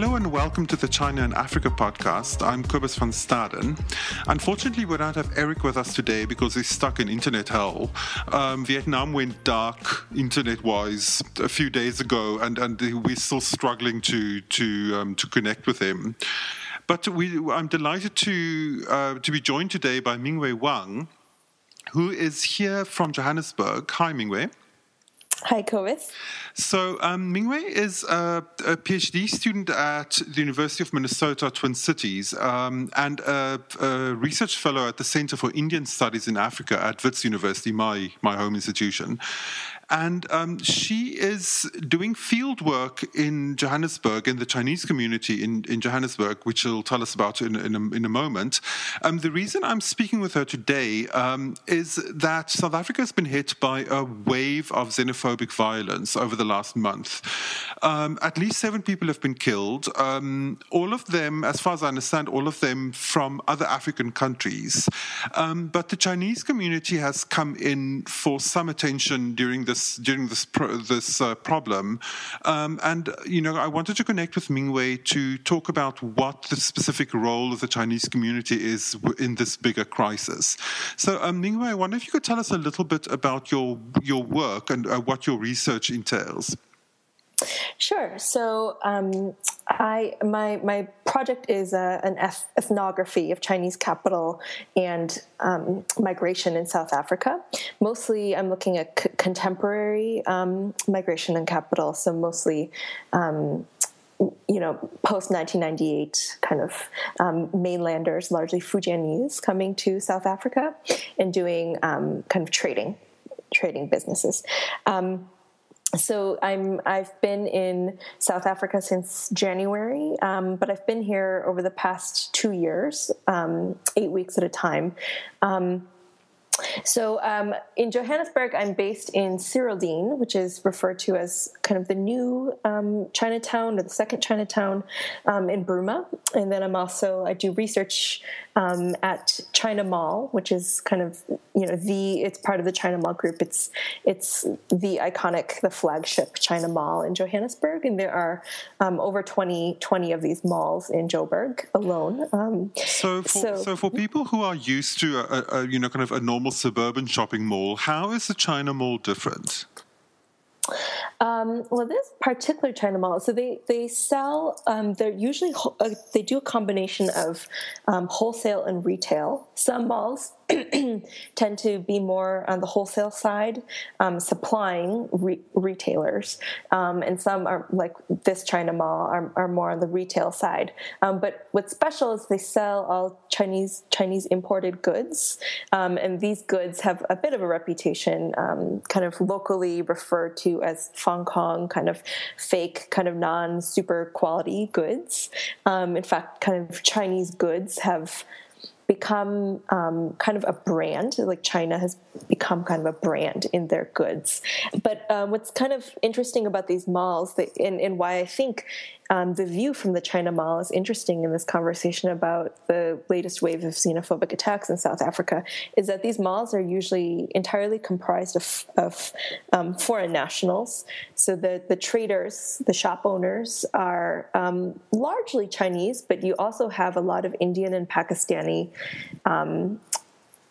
Hello and welcome to the China and Africa podcast. I'm Cobus van Staden. Unfortunately, we don't have Eric with us today because he's stuck in internet hell. Um, Vietnam went dark internet wise a few days ago, and, and we're still struggling to, to, um, to connect with him. But we, I'm delighted to, uh, to be joined today by Mingwei Huang, who is here from Johannesburg. Hi, Mingwei. Hi, Cobus. So, um, Mingwei is a, a, PhD student at the University of Minnesota Twin Cities um, and a, a, research fellow at the Center for Indian Studies in Africa at Wits University, my, my home institution and um, she is doing field work in Johannesburg in the Chinese community in, in Johannesburg, which she'll tell us about in, in, a, in a moment. Um, the reason I'm speaking with her today um, is that South Africa has been hit by a wave of xenophobic violence over the last month. Um, at least seven people have been killed. Um, all of them, as far as I understand, all of them from other African countries. Um, but the Chinese community has come in for some attention during this this during this pro- this uh, problem, um, and you know I wanted to connect with Mingwei to talk about what the specific role of the Chinese community is in this bigger crisis. So, um, Mingwei, I wonder if you could tell us a little bit about your your work and uh, what your research entails. Sure. So um, I my my project is a, an ethnography of Chinese capital and um, migration in South Africa. Mostly, I'm looking at c- contemporary um, migration and capital. So mostly um, you know, post 1998 kind of um, mainlanders, largely Fujianese, coming to South Africa and doing um, kind of trading, trading businesses. Um, so I'm I've been in South Africa since January, um, but I've been here over the past two years, um, eight weeks at a time. Um, so um, in Johannesburg, I'm based in Cyrildene, which is referred to as kind of the new um, Chinatown or the second Chinatown um, in Bruma. And then I'm also I do research um, at China Mall, which is kind of you know the it's part of the China Mall group. It's it's the iconic, the flagship China Mall in Johannesburg, and there are um, over 20, 20 of these malls in Joburg alone. Um, so, for, so, so, for people who are used to a, a, you know kind of a normal suburban shopping mall, how is the China Mall different? Um, well, this particular China mall, so they they sell. Um, they're usually uh, they do a combination of um, wholesale and retail. Some malls tend to be more on the wholesale side, um, supplying re- retailers, um, and some are like this China Mall are, are more on the retail side. Um, but what's special is they sell all Chinese Chinese imported goods, um, and these goods have a bit of a reputation, um, kind of locally referred to as Fong Kong, kind of fake, kind of non super quality goods. Um, in fact, kind of Chinese goods have become um, kind of a brand. Like China has become kind of a brand in their goods. But um, what's kind of interesting about these malls, that, and, and why I think um, the view from the China Mall is interesting in this conversation about the latest wave of xenophobic attacks in South Africa, is that these malls are usually entirely comprised of, of um, foreign nationals. So the, the traders, the shop owners, are um, largely Chinese, but you also have a lot of Indian and Pakistani um,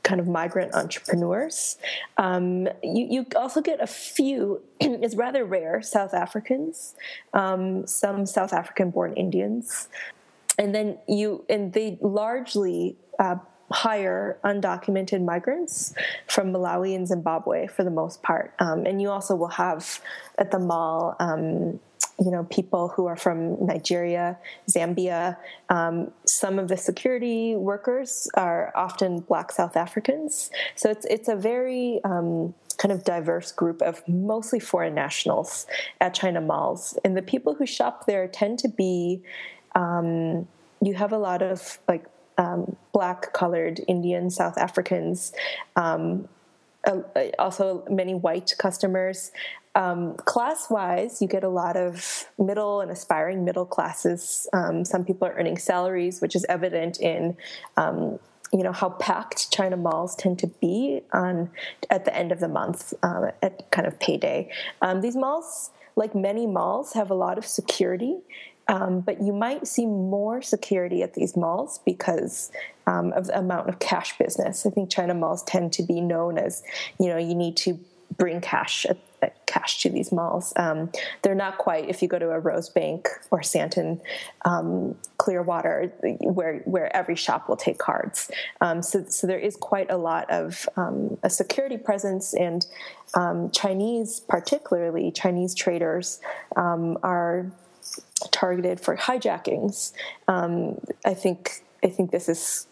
kind of migrant entrepreneurs. Um, you, you, also get a few, it's rather rare, South Africans, um, some South African born Indians. And then you, and they largely uh, hire undocumented migrants from Malawi and Zimbabwe for the most part. Um, and you also will have at the mall um, you know people who are from Nigeria, Zambia. Um, some of the security workers are often Black South Africans. So it's it's a very um, kind of diverse group of mostly foreign nationals at China malls, and the people who shop there tend to be. Um, you have a lot of like um, black colored Indian South Africans. Um, uh, also, many white customers. Um, class wise, you get a lot of middle and aspiring middle classes. Um, some people are earning salaries, which is evident in um, you know how packed China malls tend to be on at the end of the month um, at kind of payday. Um, these malls, like many malls, have a lot of security. Um, but you might see more security at these malls because um, of the amount of cash business. I think China malls tend to be known as, you know, you need to bring cash at cash to these malls. Um, they're not quite if you go to a Rosebank or Sandton um, Clearwater, where where every shop will take cards. Um, so so there is quite a lot of um, a security presence, and um, Chinese, particularly Chinese traders, um, are targeted for hijackings. Um, I think I think this is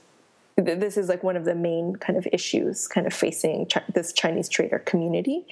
this is like one of the main kind of issues kind of facing this Chinese trader community.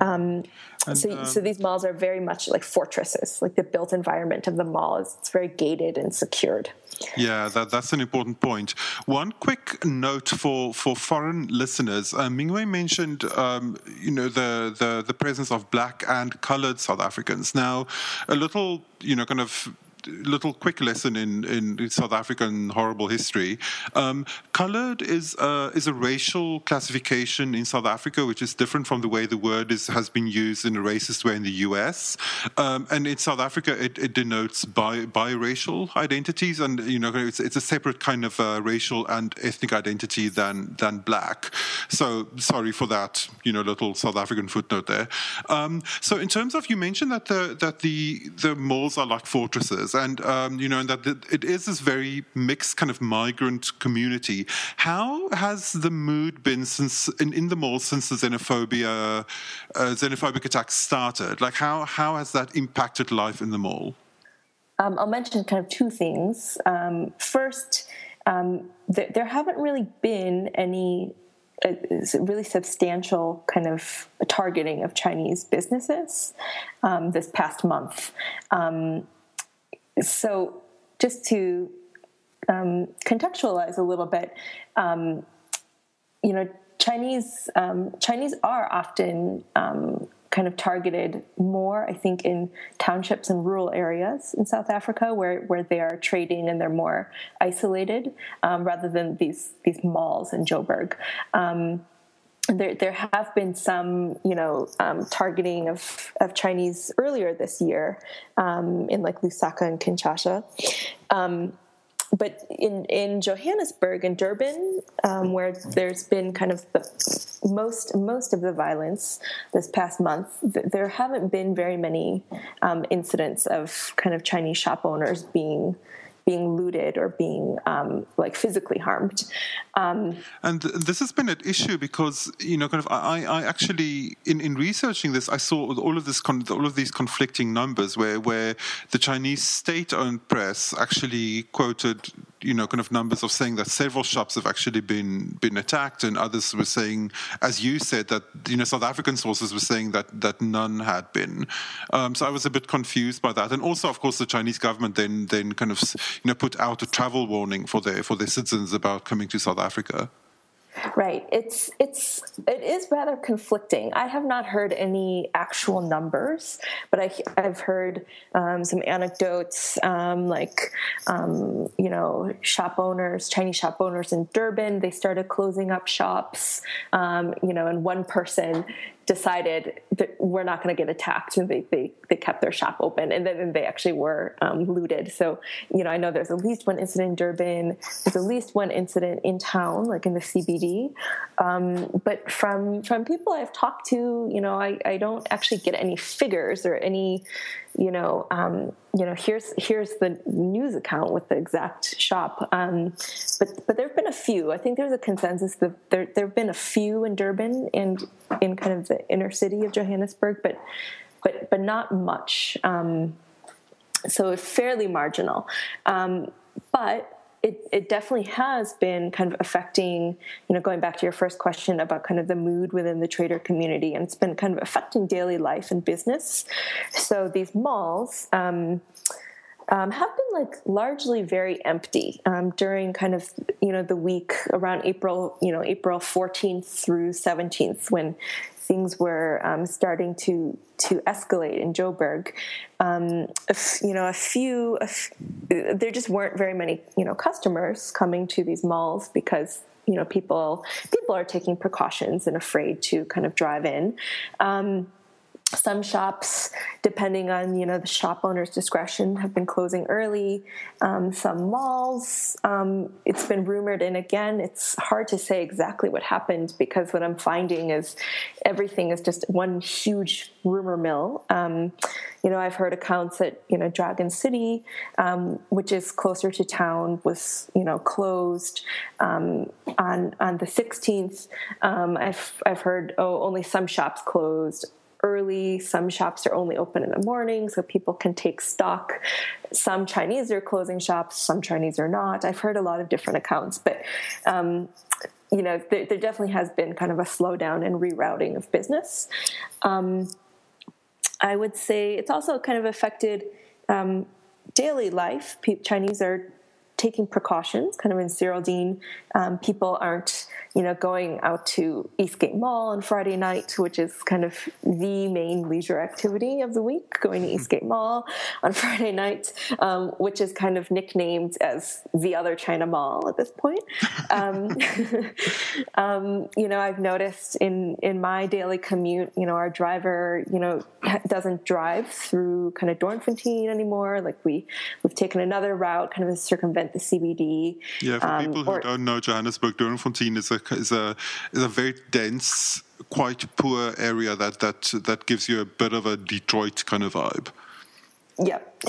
Um, and, so, um, so these malls are very much like fortresses. Like the built environment of the mall is it's very gated and secured. Yeah, that, that's an important point. One quick note for, for foreign listeners: uh, Mingwei mentioned, um, you know, the, the the presence of black and colored South Africans. Now, a little, you know, kind of little quick lesson in, in South African horrible history. Um, colored is a, is a racial classification in South Africa, which is different from the way the word is, has been used in a racist way in the US. Um, and in South Africa, it, it denotes bi, biracial identities, and you know it's, it's a separate kind of uh, racial and ethnic identity than than black. So sorry for that, you know, little South African footnote there. Um, so in terms of you mentioned that the that the the malls are like fortresses and um, you know, and that it is this very mixed kind of migrant community. How has the mood been since in, in the mall since the xenophobia, uh, xenophobic attacks started? Like, how how has that impacted life in the mall? Um, I'll mention kind of two things. Um, first, um, th- there haven't really been any uh, really substantial kind of targeting of Chinese businesses um, this past month. Um, so, just to um, contextualize a little bit, um, you know, Chinese um, Chinese are often um, kind of targeted more, I think, in townships and rural areas in South Africa, where where they are trading and they're more isolated, um, rather than these these malls in Joburg. There, there have been some, you know, um, targeting of, of Chinese earlier this year um, in like Lusaka and Kinshasa. Um, but in, in Johannesburg and Durban, um, where there's been kind of the most most of the violence this past month, th- there haven't been very many um, incidents of kind of Chinese shop owners being being looted or being um, like physically harmed. Um, and this has been an issue because you know, kind of, I, I actually in, in researching this, I saw all of this, all of these conflicting numbers where where the Chinese state-owned press actually quoted you know kind of numbers of saying that several shops have actually been been attacked, and others were saying, as you said, that you know South African sources were saying that that none had been. Um, so I was a bit confused by that, and also of course the Chinese government then then kind of you know put out a travel warning for their for their citizens about coming to South Africa. Right. It's it's it is rather conflicting. I have not heard any actual numbers, but I I've heard um, some anecdotes, um, like um, you know shop owners, Chinese shop owners in Durban. They started closing up shops. Um, you know, and one person decided that we're not going to get attacked and they, they, they kept their shop open and then they actually were um, looted. So you know i know there's at least one incident in durban there's at least one incident in town like in the cbd um, but from from people i've talked to you know I, I don't actually get any figures or any you know, um, you know, here's here's the news account with the exact shop. Um, but but there have been a few. I think there's a consensus that there there have been a few in Durban and in kind of the inner city of Johannesburg, but but but not much. Um, so it's fairly marginal. Um, but it, it definitely has been kind of affecting, you know, going back to your first question about kind of the mood within the trader community, and it's been kind of affecting daily life and business. So these malls, um, um, have been like largely very empty um, during kind of you know the week around April you know April 14th through 17th when things were um, starting to to escalate in Joburg, um, you know, a few, a f- there just weren't very many, you know, customers coming to these malls because you know people people are taking precautions and afraid to kind of drive in. Um, some shops, depending on you know the shop owner's discretion, have been closing early. Um, some malls, um, it's been rumored, and again, it's hard to say exactly what happened because what I'm finding is everything is just one huge rumor mill. Um, you know, I've heard accounts that you know Dragon City, um, which is closer to town, was you know closed um, on on the 16th. Um, I've I've heard oh only some shops closed early. Some shops are only open in the morning, so people can take stock. Some Chinese are closing shops, some Chinese are not. I've heard a lot of different accounts, but um, you know, there, there, definitely has been kind of a slowdown and rerouting of business. Um, I would say it's also kind of affected um, daily life. Chinese are taking precautions, kind of in Cyrildene. Um, people aren't you know, going out to Eastgate Mall on Friday night, which is kind of the main leisure activity of the week, going to hmm. Eastgate Mall on Friday night, um, which is kind of nicknamed as the other China Mall at this point. Um, um, you know, I've noticed in in my daily commute, you know, our driver, you know, doesn't drive through kind of Doornfontein anymore. Like we we've taken another route, kind of to circumvent the CBD. Yeah, for um, people who or, don't know, Johannesburg, Doornfontein is a is a is a very dense, quite poor area that that that gives you a bit of a Detroit kind of vibe. Yep,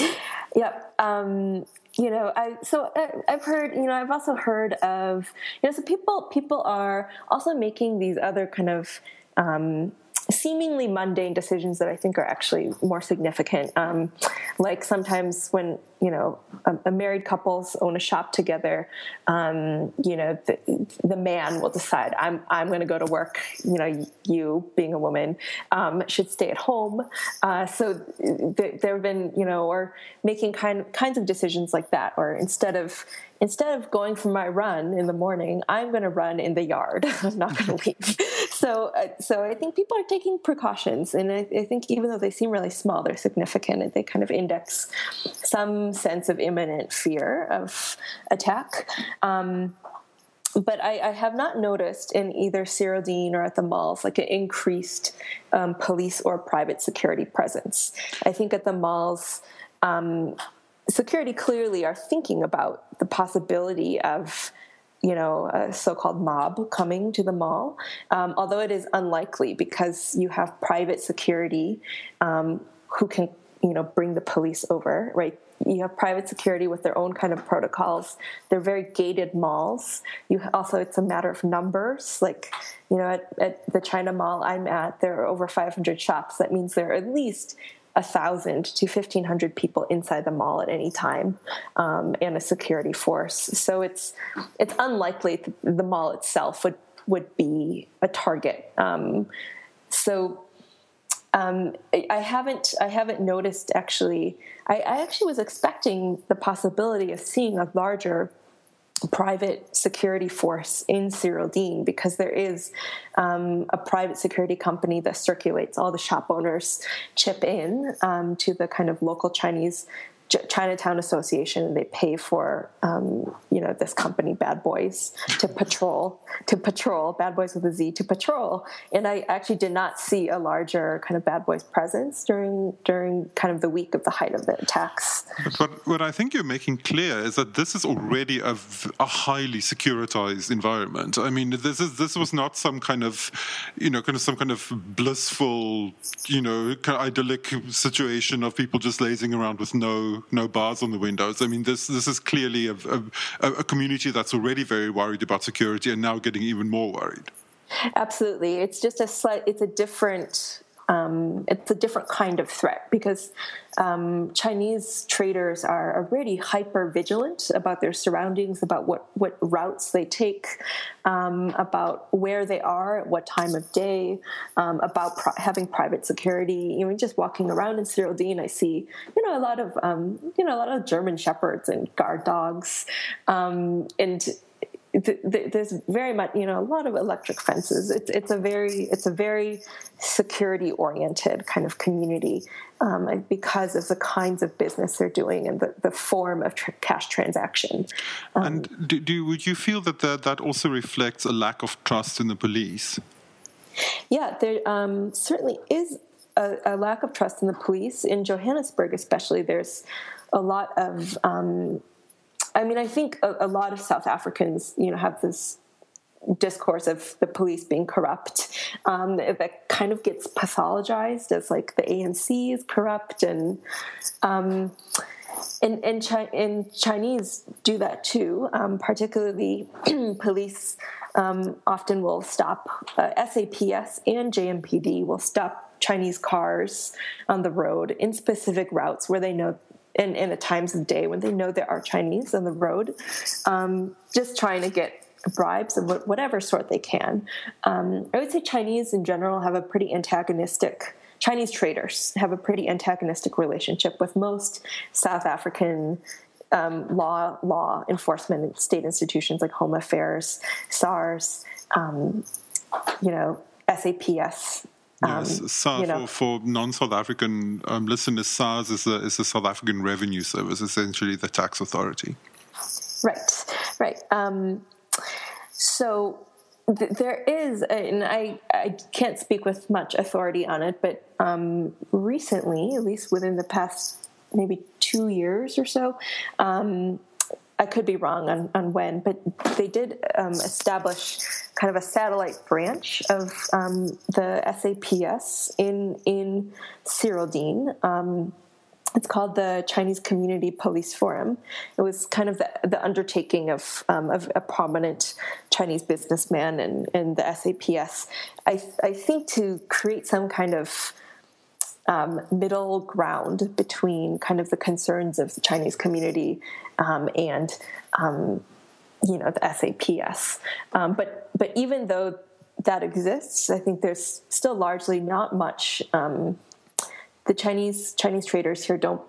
yep. Um, you know, I so I, have heard. You know, I've also heard of you know, so people people are also making these other kind of um, seemingly mundane decisions that I think are actually more significant. Um, like sometimes when you know a, a, married couples own a shop together, um, you know the, the, man will decide I'm I'm going to go to work. You know, you being a woman um, should stay at home. Uh, so th- there have been you know or making kind kinds of decisions like that, or instead of instead of going for my run in the morning, I'm going to run in the yard. I'm not going to leave. so, uh, so I think people are taking precautions, and I, I, think even though they seem really small, they're significant, and they kind of index some sense of imminent fear of attack. Um, but I, I, have not noticed in either Cyrildene or at the malls like an increased um, police or private security presence. I think at the malls, um, security clearly are thinking about the possibility of you know a so-called mob coming to the mall. Um, although it is unlikely because you have private security um, who can you know bring the police over right? You have private security with their own kind of protocols. They're very gated malls. You also it's a matter of numbers. Like you know at, at the china mall i'm at there are over 500 shops. That means there are at least a thousand to fifteen hundred people inside the mall at any time, um, and a security force. So it's it's unlikely the mall itself would would be a target. Um, so um, I haven't I haven't noticed actually. I, I actually was expecting the possibility of seeing a larger private security force in Cyrildene because there is um, a private security company that circulates. All the shop owners chip in um, to the kind of local Chinese Chinatown Association, and they pay for um, you know this company, Bad Boys, to patrol to patrol Bad Boys with a Z to patrol. And I actually did not see a larger kind of Bad Boys presence during during kind of the week of the height of the attacks. But what I think you're making clear is that this is already a, a highly securitized environment. I mean, this is this was not some kind of you know kind of some kind of blissful you know kind of idyllic situation of people just lazing around with no no bars on the windows. I mean, this this is clearly a, a, a community that's already very worried about security and now getting even more worried. Absolutely, it's just a slight. It's a different um, it's a different kind of threat because um, Chinese traders are already hyper vigilant about their surroundings, about what, what routes they take, um, about where they are at what time of day, um, about having private security. You know, just walking around in Cyrildene, I see you know a lot of um, you know a lot of German shepherds and guard dogs, um, and there's very much you know a lot of electric fences. It's it's a very it's a very security oriented kind of community um, because of the kinds of business they're doing and the, the form of tr- cash transaction. Um, and do, do would you feel that the, that also reflects a lack of trust in the police? Yeah there um, certainly is a, a, lack of trust in the police. In johannesburg especially there's a lot of um, I mean, I think a, a lot of South Africans, you know, have this discourse of the police being corrupt um, that kind of gets pathologized as like the ANC is corrupt and um, and, and, Chi- and, Chinese do that too. Um, particularly, police um, often will stop uh, SAPS and JMPD will stop Chinese cars on the road in specific routes where they know in, in the times of day when they know there are Chinese on the road, um, just trying to get bribes of whatever sort they can. Um, I would say Chinese in general have a pretty antagonistic. Chinese traders have a pretty antagonistic relationship with most South African um, law law enforcement and state institutions like Home Affairs, SARS, um, you know, SAPS, Yes, um, SARS you know. for, for, non-South African um, listeners, SARS is a, is a South African Revenue Service, essentially the tax authority. Right, right. Um, so th- there is, and I, I can't speak with much authority on it, but um, recently, at least within the past maybe two years or so, um, I could be wrong on, on when, but they did um, establish kind of a satellite branch of um, the SAPS in in Cyrildene. Um, it's called the Chinese Community Police Forum. It was kind of the, the undertaking of, um, of a prominent Chinese businessman and, and the SAPS. I, I think to create some kind of um, middle ground between kind of the concerns of the Chinese community um, and um, you know the SAPS. Um, but but even though that exists, I think there's still largely not much. Um, the Chinese Chinese traders here don't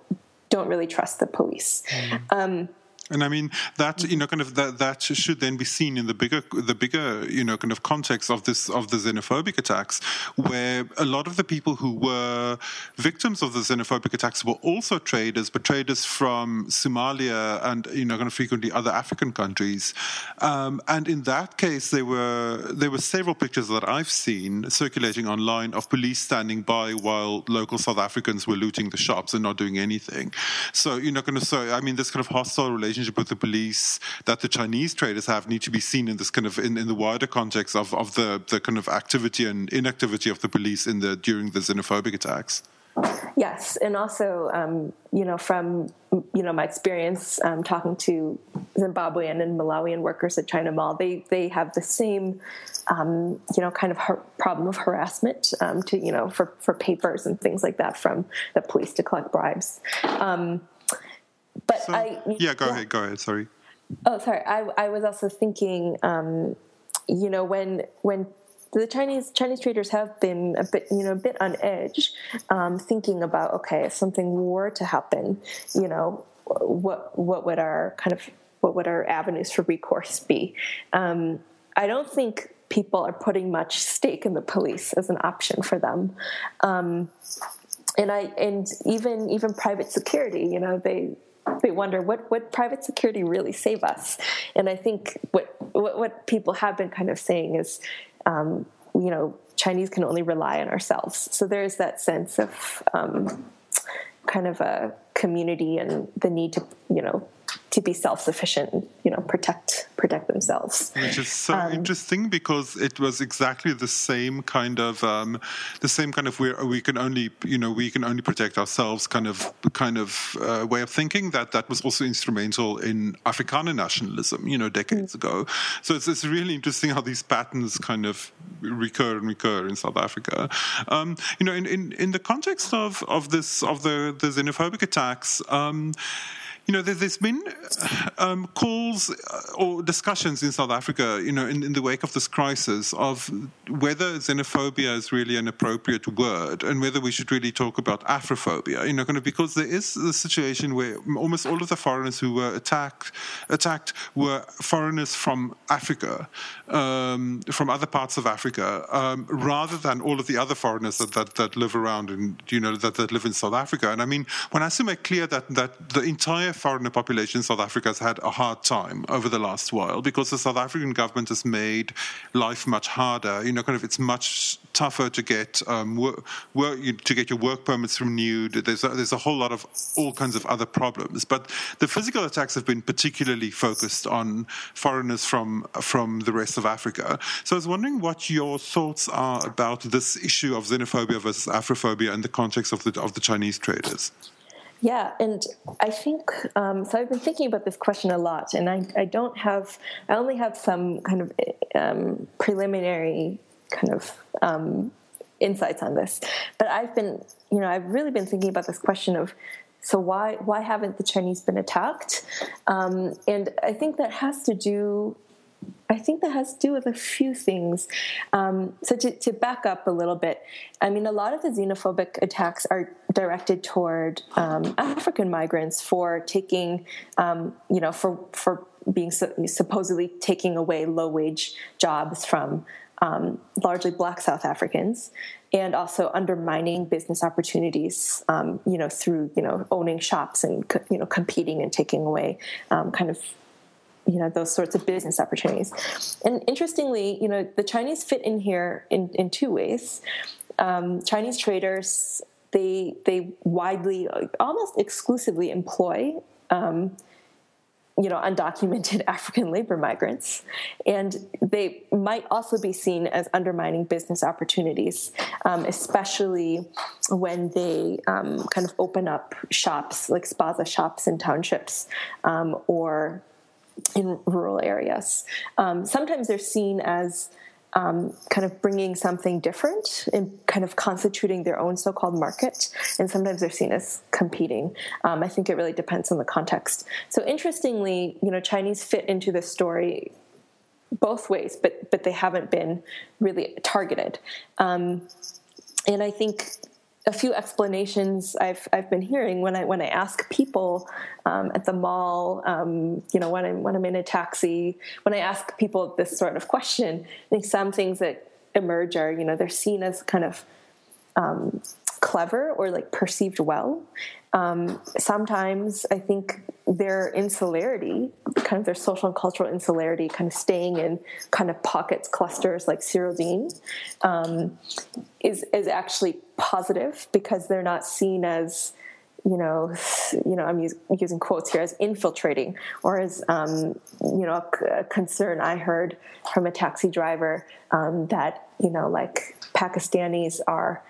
don't really trust the police. Mm. And I mean that you know kind of that that should then be seen in the bigger the bigger you know kind of context of this of the xenophobic attacks, where a lot of the people who were victims of the xenophobic attacks were also traders, but traders from Somalia and you know kind of frequently other African countries. Um, and in that case, there were there were several pictures that I've seen circulating online of police standing by while local South Africans were looting the shops and not doing anything. So you know kind of so I mean this kind of hostile relationship relationship with the police that the Chinese traders have need to be seen in this kind of in, in the wider context of, of the, the kind of activity and inactivity of the police in the during the xenophobic attacks. Yes, and also, um, you know, from you know my experience um, talking to Zimbabwean and Malawian workers at China Mall, they they have the same, um, you know, kind of har- problem of harassment um, to you know for for papers and things like that from the police to collect bribes. Um, but so, I yeah, go yeah. ahead, go ahead. Sorry. Oh, sorry. I I was also thinking, um, you know, when when the Chinese Chinese traders have been a bit, you know, a bit on edge, um, thinking about okay, if something were to happen, you know, what what would our kind of what would our avenues for recourse be? Um, I don't think people are putting much stake in the police as an option for them. Um, and I and even even private security, you know, they they wonder what what private security really save us. And I think what what, what people have been kind of saying is, um, you know, Chinese can only rely on ourselves. So there is that sense of um, kind of a community and the need to you know to be self-sufficient you know protect protect themselves. Which is so um, interesting because it was exactly the same kind of um, the same kind of where we can only you know we can only protect ourselves kind of kind of uh, way of thinking that that was also instrumental in Afrikaner nationalism you know decades mm-hmm. ago. So it's, it's really interesting how these patterns kind of recur and recur in South Africa. Um, you know in, in in the context of of this of the the xenophobic attacks um, you know, there's been um, calls uh, or discussions in South Africa, you know, in, in, the wake of this crisis, of whether xenophobia is really an appropriate word and whether we should really talk about Afrophobia, you know, kind of because there is a situation where almost all of the foreigners who were attacked attacked were foreigners from Africa, um, from other parts of Africa, um, rather than all of the other foreigners that, that, that live around and you know that, that live in South Africa. And I mean, when I also make clear that that the entire foreigner population South Africa has had a hard time over the last while because the South African government has made life much harder. You know, kind of it's much tougher to get um, work, work, to get your work permits renewed. There's a, there's a whole lot of all kinds of other problems. But the physical attacks have been particularly focused on foreigners from from the rest of Africa. So I was wondering what your thoughts are about this issue of xenophobia versus Afrophobia in the context of the of the Chinese traders. Yeah, and I think um, so. I've been thinking about this question a lot, and I, I don't have, I only have some kind of um, preliminary kind of um, insights on this. But I've been, you know, I've really been thinking about this question of so why why haven't the Chinese been attacked? Um, and I think that has to do. I think that has to do with a few things. Um, so to, to, back up a little bit, I mean, a lot of the xenophobic attacks are directed toward um, African migrants for taking, um, you know, for for being supposedly taking away low wage jobs from um, largely black South Africans, and also undermining business opportunities, um, you know, through you know owning shops and you know competing and taking away um, kind of you know those sorts of business opportunities. And interestingly, you know, the Chinese fit in here in in two ways. Um, Chinese traders they they widely, almost exclusively employ um, you know undocumented African labor migrants, and they might also be seen as undermining business opportunities, um, especially when they um, kind of open up shops like spaza shops in townships um, or in rural areas. Um, sometimes they're seen as um, kind of bringing something different and kind of constituting their own so-called market and sometimes they're seen as competing. Um, i think it really depends on the context. So interestingly you know chinese fit into this story both ways but but they haven't been really targeted. Um, and i think a few explanations I've I've been hearing when I when I ask people um, at the mall, um, you know, when I'm when I'm in a taxi, when I ask people this sort of question, I think some things that emerge are you know they're seen as kind of um, clever or like perceived well. Um, sometimes I think their insularity, kind of their social and cultural insularity, kind of staying in kind of pockets, clusters like Cyrildene, um, is is actually positive because they're not seen as you know, you know, I'm using quotes here as infiltrating, or as um, you know, a, concern I heard from a taxi driver um, that you know, like Pakistanis are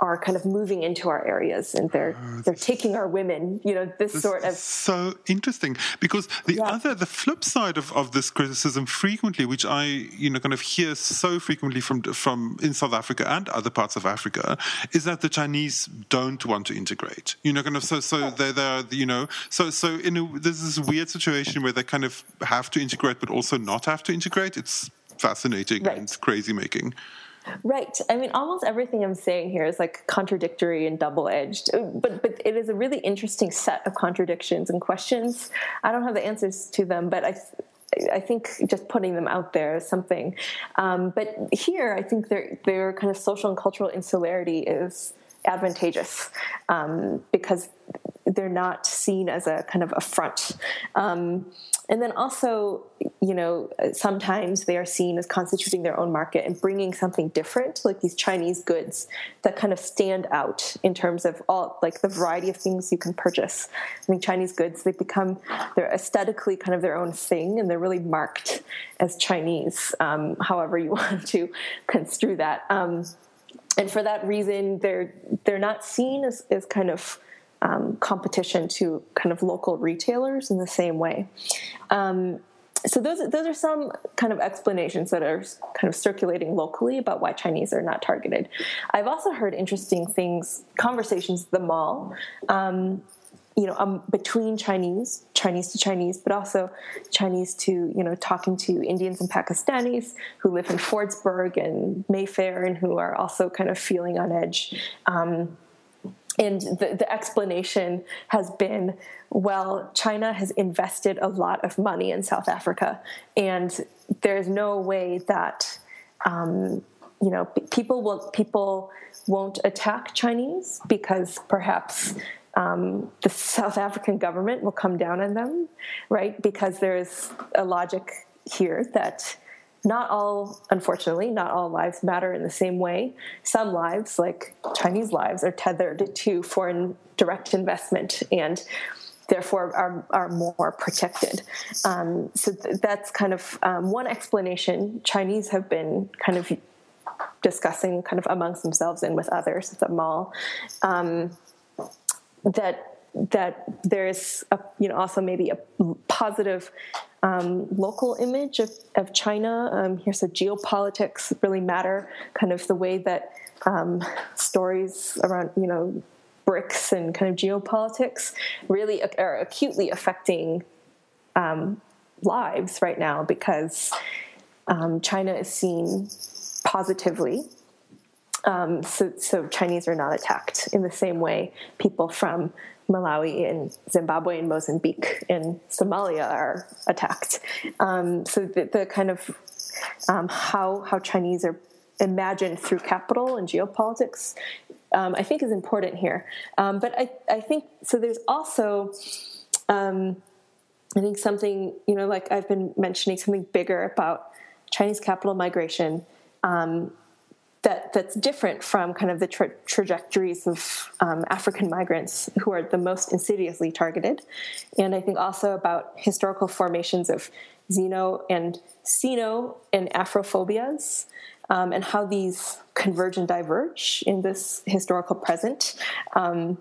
are kind of moving into our areas and they're uh, they're taking our women you know this, this sort of so interesting because the yeah. other the flip side of, of this criticism frequently which i you know kind of hear so frequently from from in south africa and other parts of africa is that the chinese don't want to integrate you know kind of so so they're, they're you know so so in a, there's this weird situation where they kind of have to integrate but also not have to integrate it's fascinating right. and crazy making Right. I mean, almost everything I'm saying here is like contradictory and double edged, but but it is a really interesting set of contradictions and questions. I don't have the answers to them, but I. I think just putting them out there is something, um, but here I think their their kind of social and cultural insularity is advantageous um, because they're not seen as a kind of affront. Um, and then also, you know, sometimes they are seen as constituting their own market and bringing something different, like these Chinese goods that kind of stand out in terms of all, like the variety of things you can purchase. I think Chinese goods, they become, they're aesthetically kind of their own thing and they're really marked as Chinese, um, however you want to construe that. Um, and for that reason, they're, they're not seen as, as kind of, um, competition to kind of local retailers in the same way. Um, so those those are some kind of explanations that are kind of circulating locally about why Chinese are not targeted. I've also heard interesting things, conversations at the mall. Um, you know, um, between Chinese, Chinese to Chinese, but also Chinese to, you know, talking to Indians and Pakistanis who live in Fordsburg and Mayfair and who are also kind of feeling on edge. Um, and the, the, explanation has been well, China has invested a lot of money in South Africa, and there's no way that um, you know people will people won't attack Chinese because perhaps um, the South African government will come down on them, right? Because there's a logic here that not all, unfortunately, not all lives matter in the same way. Some lives, like Chinese lives, are tethered to foreign direct investment and therefore are, are more protected. Um, so th- that's kind of um, one explanation. Chinese have been kind of discussing kind of amongst themselves and with others at the mall. Um, that that there's a, you know also maybe a positive um, local image of, of China. Um, here's a geopolitics really matter, kind of the way that um, stories around you know BRICS and kind of geopolitics really are acutely affecting um, lives right now because um, China is seen positively um, so, so, Chinese are not attacked in the same way people from Malawi and Zimbabwe and Mozambique and Somalia are attacked. Um, so the, the, kind of um, how how Chinese are imagined through capital and geopolitics, um, I think is important here. Um, but I, I think so. There's also um, I think something you know, like I've been mentioning something bigger about Chinese capital migration. That that's different from kind of the tra- trajectories of um, African migrants who are the most insidiously targeted, and I think also about historical formations of xeno and Sino and Afrophobias, um, and how these converge and diverge in this historical present. Um,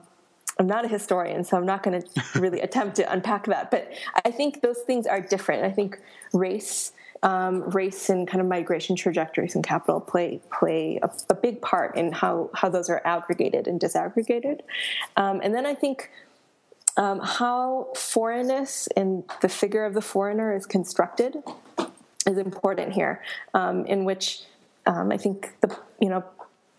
I'm not a historian, so I'm not going to really attempt to unpack that. But I think those things are different. I think race um, race and kind of migration trajectories and capital play play a, a, big part in how how those are aggregated and disaggregated. Um, and then I think um, how foreignness and the figure of the foreigner is constructed is important here. Um, in which um, I think the you know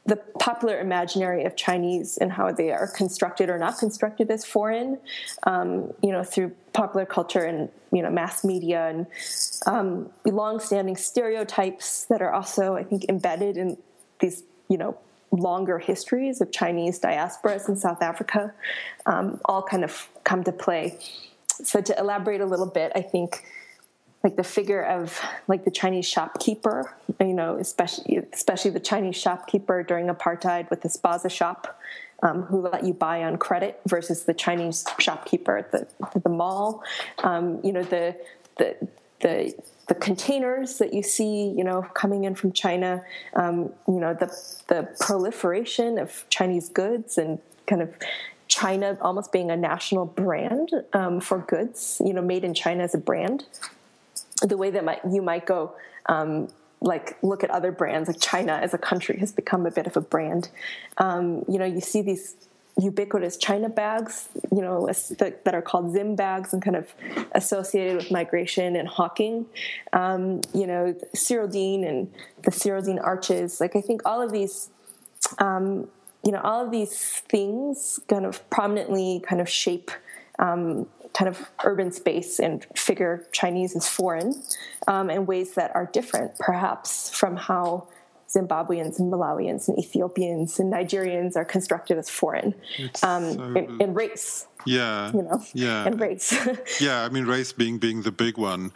the popular imaginary of Chinese and how they are constructed or not constructed as foreign, um, you know, through popular culture and you know mass media and um, long-standing stereotypes that are also, I think, embedded in these you know longer histories of Chinese diasporas in South Africa, um, all kind of come to play. So to elaborate a little bit, I think like the figure of like the Chinese shopkeeper, you know, especially especially the Chinese shopkeeper during apartheid with the spaza shop, um, who let you buy on credit versus the Chinese shopkeeper at the the mall. Um, you know, the the the the containers that you see, you know, coming in from China. Um, you know, the the proliferation of Chinese goods and kind of China almost being a national brand um, for goods, you know, made in China as a brand the way that you might go um, like look at other brands like china as a country has become a bit of a brand. Um, you know you see these ubiquitous china bags you know that, are called zim bags and kind of associated with migration and hawking. Um, you know Cyrildene and the Cyrildene arches like i think all of these um, you know all of these things kind of prominently kind of shape um, kind of urban space and figure Chinese as foreign um, in ways that are different, perhaps, from how Zimbabweans and Malawians and Ethiopians and Nigerians are constructed as foreign um, so, race. Yeah, you know, yeah, and race. yeah, I mean, race being being the big one.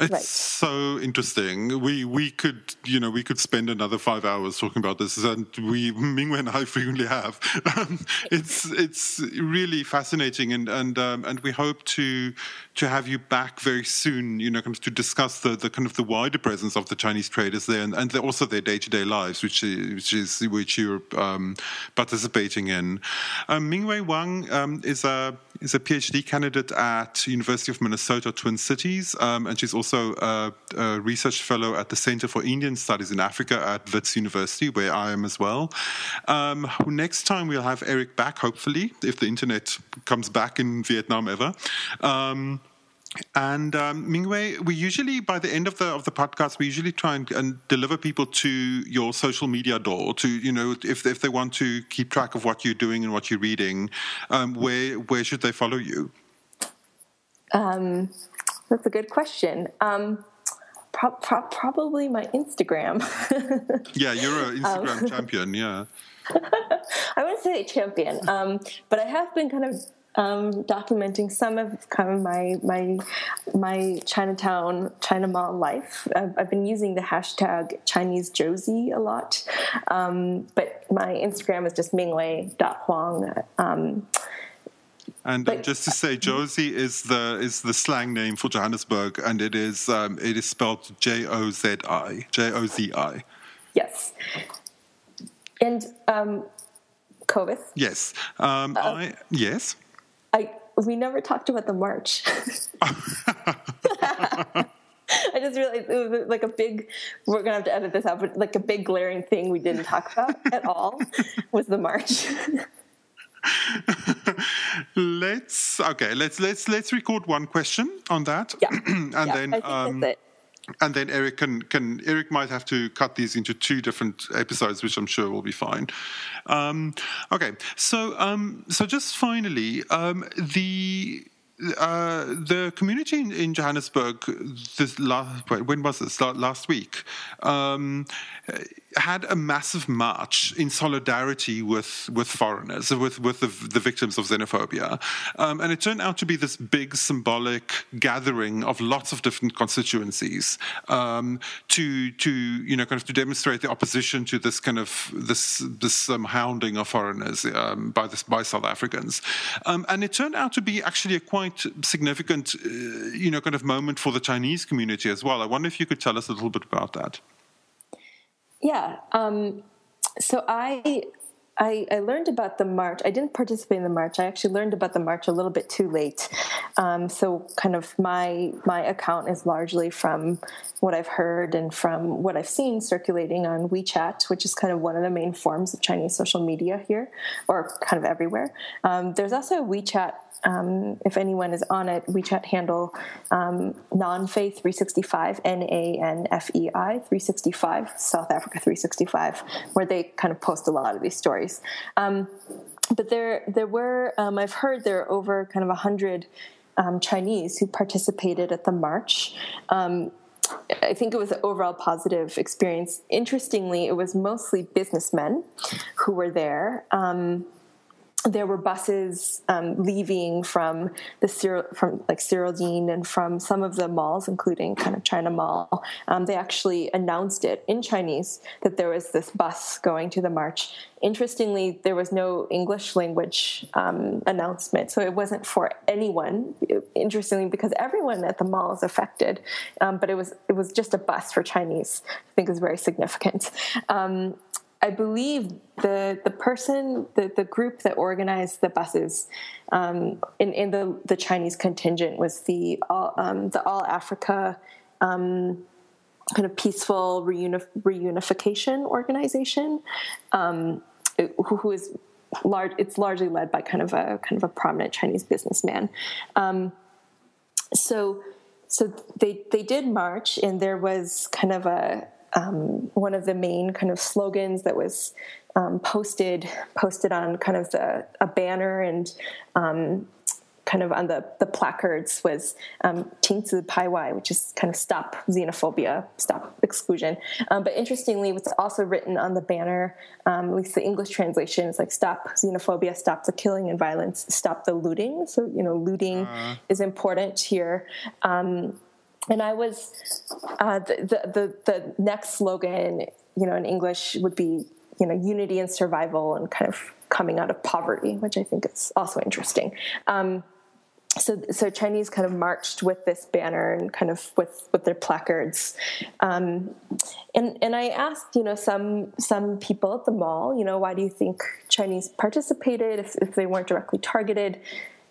It's right. so interesting. We we could you know we could spend another five hours talking about this, and we Mingwei and I frequently have. Um, it's it's really fascinating, and and um, and we hope to to have you back very soon. You know, to discuss the, the kind of the wider presence of the Chinese traders there, and, and also their day to day lives, which is which is which you're um, participating in. Um, Mingwei Huang um, is a is a PhD candidate at University of Minnesota Twin Cities, um, and she's also a, a, research fellow at the Center for Indian Studies in Africa at Wits University, where I am as well. Um, next time we'll have Eric back, hopefully, if the internet comes back in Vietnam ever. Um, and um, Mingwei, we usually by the end of the of the podcast, we usually try and, and, deliver people to your social media door to you know if if they want to keep track of what you're doing and what you're reading, um, where where should they follow you? Um, that's a good question. Um, pro- pro- probably my Instagram. yeah, you're an um, Instagram champion. Yeah. I wouldn't say champion, um, but I have been kind of um, documenting some of kind of my my my Chinatown China Mall life. I've, I've been using the hashtag Chinese Jozi a lot, um, but my Instagram is just Mingwei.huang. Um, and but, just to say, Jozi is the is the slang name for Johannesburg, and it is um, it is spelled J O Z I J O Z I. Yes, and um, Cobus. Yes, um, uh, I yes. I we never talked about the march. I just realized it was like a big. We're gonna have to edit this out, but like a big glaring thing we didn't talk about at all was the march. let's okay. Let's let's let's record one question on that, yeah. and yeah, then um, and then Eric can can Eric might have to cut these into two different episodes, which I'm sure will be fine. Um, okay, so um, so just finally, um, the uh, the community in, in Johannesburg, this last, when was this? Last week, um, had a massive march in solidarity with, with foreigners, with, with the, the victims of xenophobia. Um, and it turned out to be this big symbolic gathering of lots of different constituencies um, to, to, you know, kind of to demonstrate the opposition to this kind of, this, this um, hounding of foreigners um, by, this, by South Africans. Um, and it turned out to be actually a quite significant, uh, you know, kind of moment for the Chinese community as well. I wonder if you could tell us a little bit about that. Yeah. Um, so I, I, I learned about the march. I didn't participate in the march. I actually learned about the march a little bit too late. Um, so kind of my my account is largely from what I've heard and from what I've seen circulating on WeChat, which is kind of one of the main forms of Chinese social media here, or kind of everywhere. Um, there's also a WeChat um, if anyone is on it, WeChat handle um, Nanfei 365, N A N F E I 365, South Africa 365, where they kind of post a lot of these stories. Um, but there, there were, um, I've heard there are over kind of 100 um, Chinese who participated at the march. Um, I think it was an overall positive experience. Interestingly, it was mostly businessmen who were there. Um, there were buses um, leaving from the from like Cyrildene and from some of the malls, including kind of China Mall. Um, they actually announced it in Chinese that there was this bus going to the march. Interestingly, there was no English language um, announcement, so it wasn't for anyone. Interestingly, because everyone at the mall is affected, um, but it was it was just a bus for Chinese. I think is very significant. I believe the the person, the, the group that organized the buses um, in, in the, the Chinese contingent was the All, um, the All Africa um, kind of peaceful reunif- reunification organization, um, who, who is large. It's largely led by kind of a kind of a prominent Chinese businessman. Um, so so they they did march, and there was kind of a um, one of the main kind of slogans that was um, posted posted on kind of the a banner and um, kind of on the, the placards was um, Tingzhi Paiwai, which is kind of stop xenophobia, stop exclusion. Um, but interestingly, what's also written on the banner, um, at least the English translation, is like stop xenophobia, stop the killing and violence, stop the looting. So, you know, looting uh. is important here. Um, and I was uh, the, the, the next slogan, you know, in English would be you know unity and survival and kind of coming out of poverty, which I think is also interesting. Um, so, so Chinese kind of marched with this banner and kind of with, with their placards, um, and and I asked, you know, some some people at the mall, you know, why do you think Chinese participated if, if they weren't directly targeted?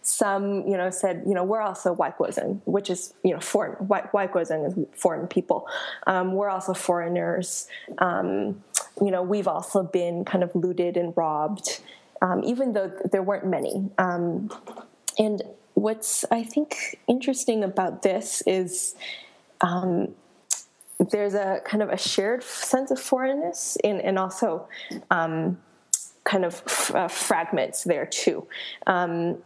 Some, you know, said, you know, we're also waiguoren, which is, you know, foreign. waiguoren is foreign people. Um, we're also foreigners. Um, you know, we've also been kind of looted and robbed, um, even though there weren't many. Um, and what's I think interesting about this is um, there's a kind of a shared sense of foreignness and, and also um, kind of f- uh, fragments there too. Um,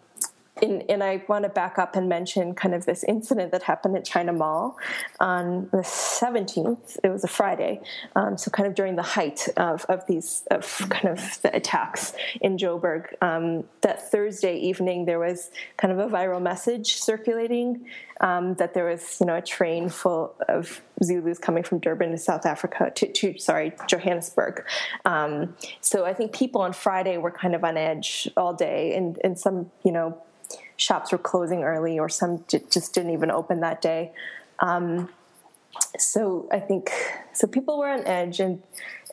and, and, I want to back up and mention kind of this incident that happened at China Mall on the 17th. It was a Friday, um, so kind of during the height of, of these of kind of the attacks in Joburg. Um, that Thursday evening, there was kind of a viral message circulating um, that there was you know a train full of Zulus coming from Durban to South Africa to, to sorry Johannesburg. Um, so I think people on Friday were kind of on edge all day, and and some you know shops were closing early, or some just didn't even open that day. Um, so I think so. People were on edge, and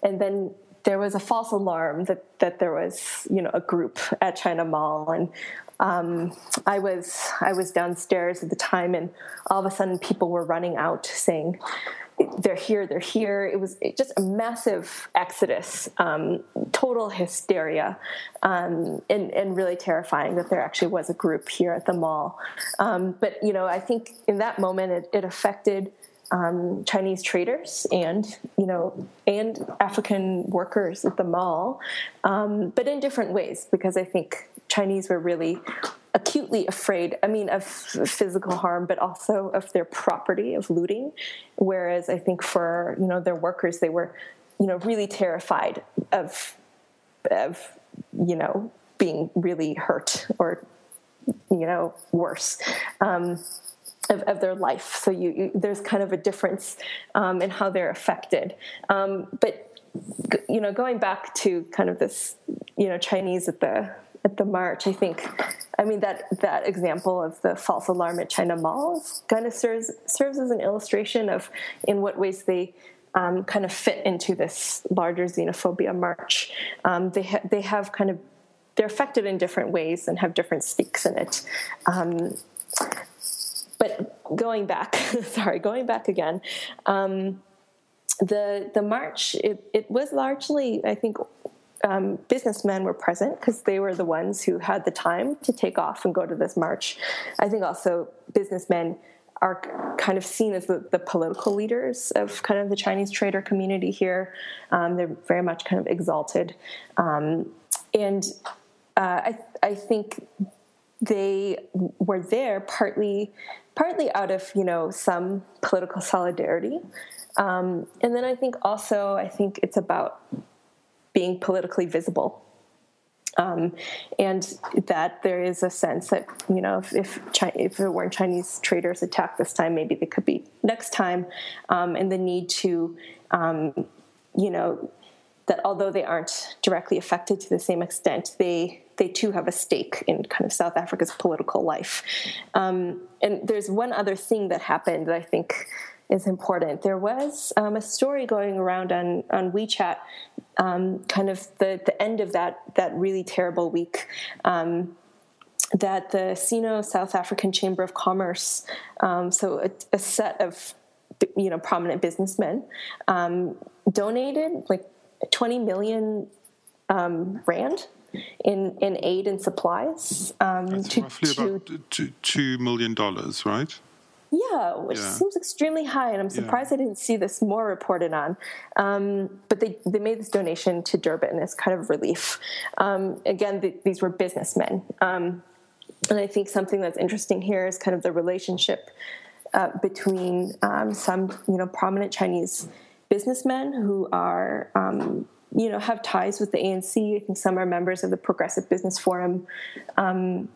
and then there was a false alarm that that there was you know a group at China Mall, and um, I was I was downstairs at the time, and all of a sudden people were running out saying, they're here, they're here. It was just a massive exodus, um, total hysteria, um, and, and, really terrifying that there actually was a group here at the mall. Um, but, you know, I think in that moment it, it affected um, Chinese traders and, you know, and African workers at the mall, um, but in different ways, because I think Chinese were really acutely afraid, I mean, of physical harm, but also of their property, of looting. Whereas I think for, you know, their workers, they were, you know, really terrified of, of, you know, being really hurt or, you know, worse. Um, of, of, their life. So you, you, there's kind of a difference um, in how they're affected. Um, but you know, going back to kind of this, you know, Chinese at the at the march, I think, I mean that that example of the false alarm at China malls kind of serves serves as an illustration of in what ways they um, kind of fit into this larger xenophobia march. Um, they ha- they have kind of they're affected in different ways and have different stakes in it. Um, but going back, sorry, going back again. Um, the the march it, it was largely I think um, businessmen were present because they were the ones who had the time to take off and go to this march. I think also businessmen are kind of seen as the, the political leaders of kind of the Chinese trader community here. Um, they're very much kind of exalted, um, and uh, I, I think they were there partly partly out of you know some political solidarity um, and then i think also i think it's about being politically visible. Um, and that there is a sense that you know if if, China, if there weren't Chinese traders attacked this time, maybe they could be next time, um, and the need to um, you know that although they aren't directly affected to the same extent, they they too have a stake in kind of South Africa's political life. Um, and there's one other thing that happened that I think is important. There was um, a story going around on on WeChat, um, kind of the the end of that that really terrible week. Um, that the Sino South African Chamber of Commerce, um, so a, a, set of you know prominent businessmen, um, donated like 20 million um, rand in, in aid and supplies. Um, That's to, roughly to, about two, $2 million, right? Yeah, which yeah. seems extremely high, and I'm surprised yeah. I didn't see this more reported on. Um, but they, they made this donation to Durban as kind of relief. Um, again, the, these were businessmen. Um, and I think something that's interesting here is kind of the relationship uh, between um, some, you know, prominent Chinese businessmen who are, um, you know, have ties with the ANC. I think some are members of the Progressive Business Forum. Um,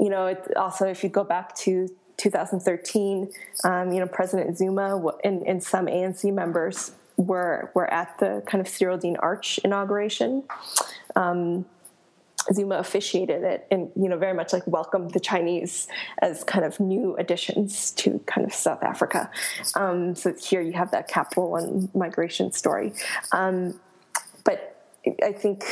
you know, it, also if you go back to 2013, um, you know, President Zuma and, and, some ANC members were were at the kind of Cyrildene Arch inauguration. Um, Zuma officiated it and you know very much like welcomed the Chinese as kind of new additions to kind of South Africa. Um, so here you have that capital and migration story. Um, but I think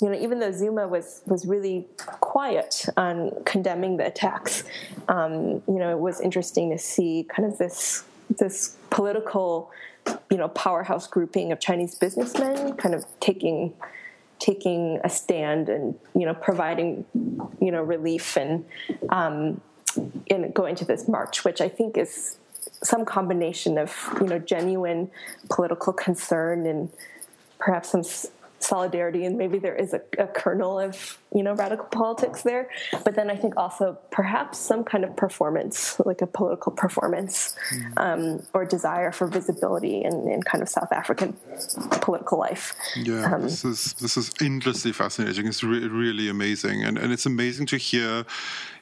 you know, even though Zuma was was really quiet on condemning the attacks, um, you know, it was interesting to see kind of this this political, you know, powerhouse grouping of Chinese businessmen kind of taking taking a stand and you know providing you know relief and um, in going to this march, which I think is some combination of you know genuine political concern and perhaps some solidarity. And maybe there is a, a, kernel of you know radical politics there but then i think also perhaps some kind of performance like a political performance mm. um, or desire for visibility in, in, kind of south african political life yeah um, this is this is endlessly fascinating it's re- really amazing and, and it's amazing to hear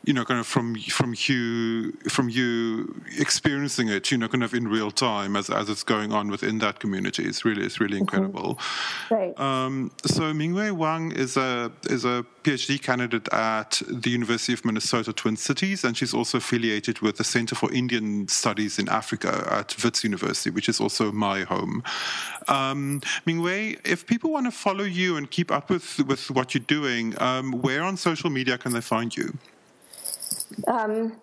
you know, kind of from from you from you experiencing it, you know, kind of in real time as as it's going on within that community. It's really it's really mm-hmm. incredible. Mm-hmm. Right. Um, so Mingwei Huang is a is a PhD candidate at the University of Minnesota Twin Cities, and she's also affiliated with the Center for Indian Studies in Africa at Wits University, which is also my home. Um, Mingwei, if people want to follow you and keep up with with what you're doing, um, where on social media can they find you? Um,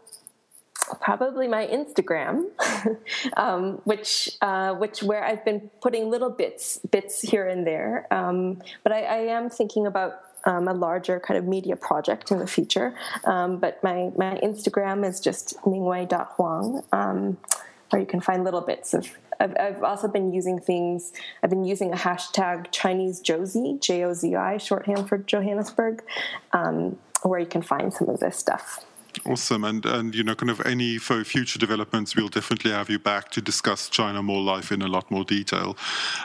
probably my Instagram, um, which uh, which where I've been putting little bits bits here and there. Um, but I, I, am thinking about um, a larger kind of media project in the future. Um, but my my Instagram is just mingwei.huang, um, where you can find little bits of. I've, I've, also been using things. I've been using a hashtag Chinese Jozi, J O Z I, shorthand for Johannesburg, um, where you can find some of this stuff. Awesome, and and you know, kind of any for future developments, we'll definitely have you back to discuss China Mall Life in a lot more detail.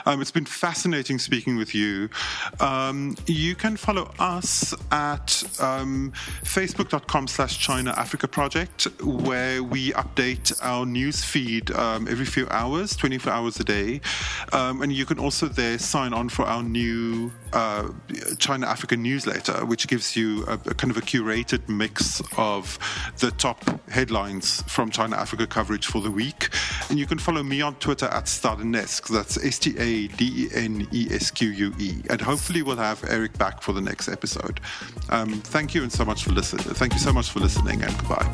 Um, it's been fascinating speaking with you. Um, you can follow us at um, facebook.com/slash China Africa Project, where we update our news feed um, every few hours, 24 hours a day, um, and you can also there sign on for our new uh, China Africa newsletter, which gives you a, a kind of a curated mix of the top headlines from China Africa coverage for the week. And you can follow me on Twitter at Stadenesque. That's S T A D E N E S Q U E. And hopefully we'll have Eric back for the next episode. Um, thank you and so much for listening. Thank you so much for listening and goodbye.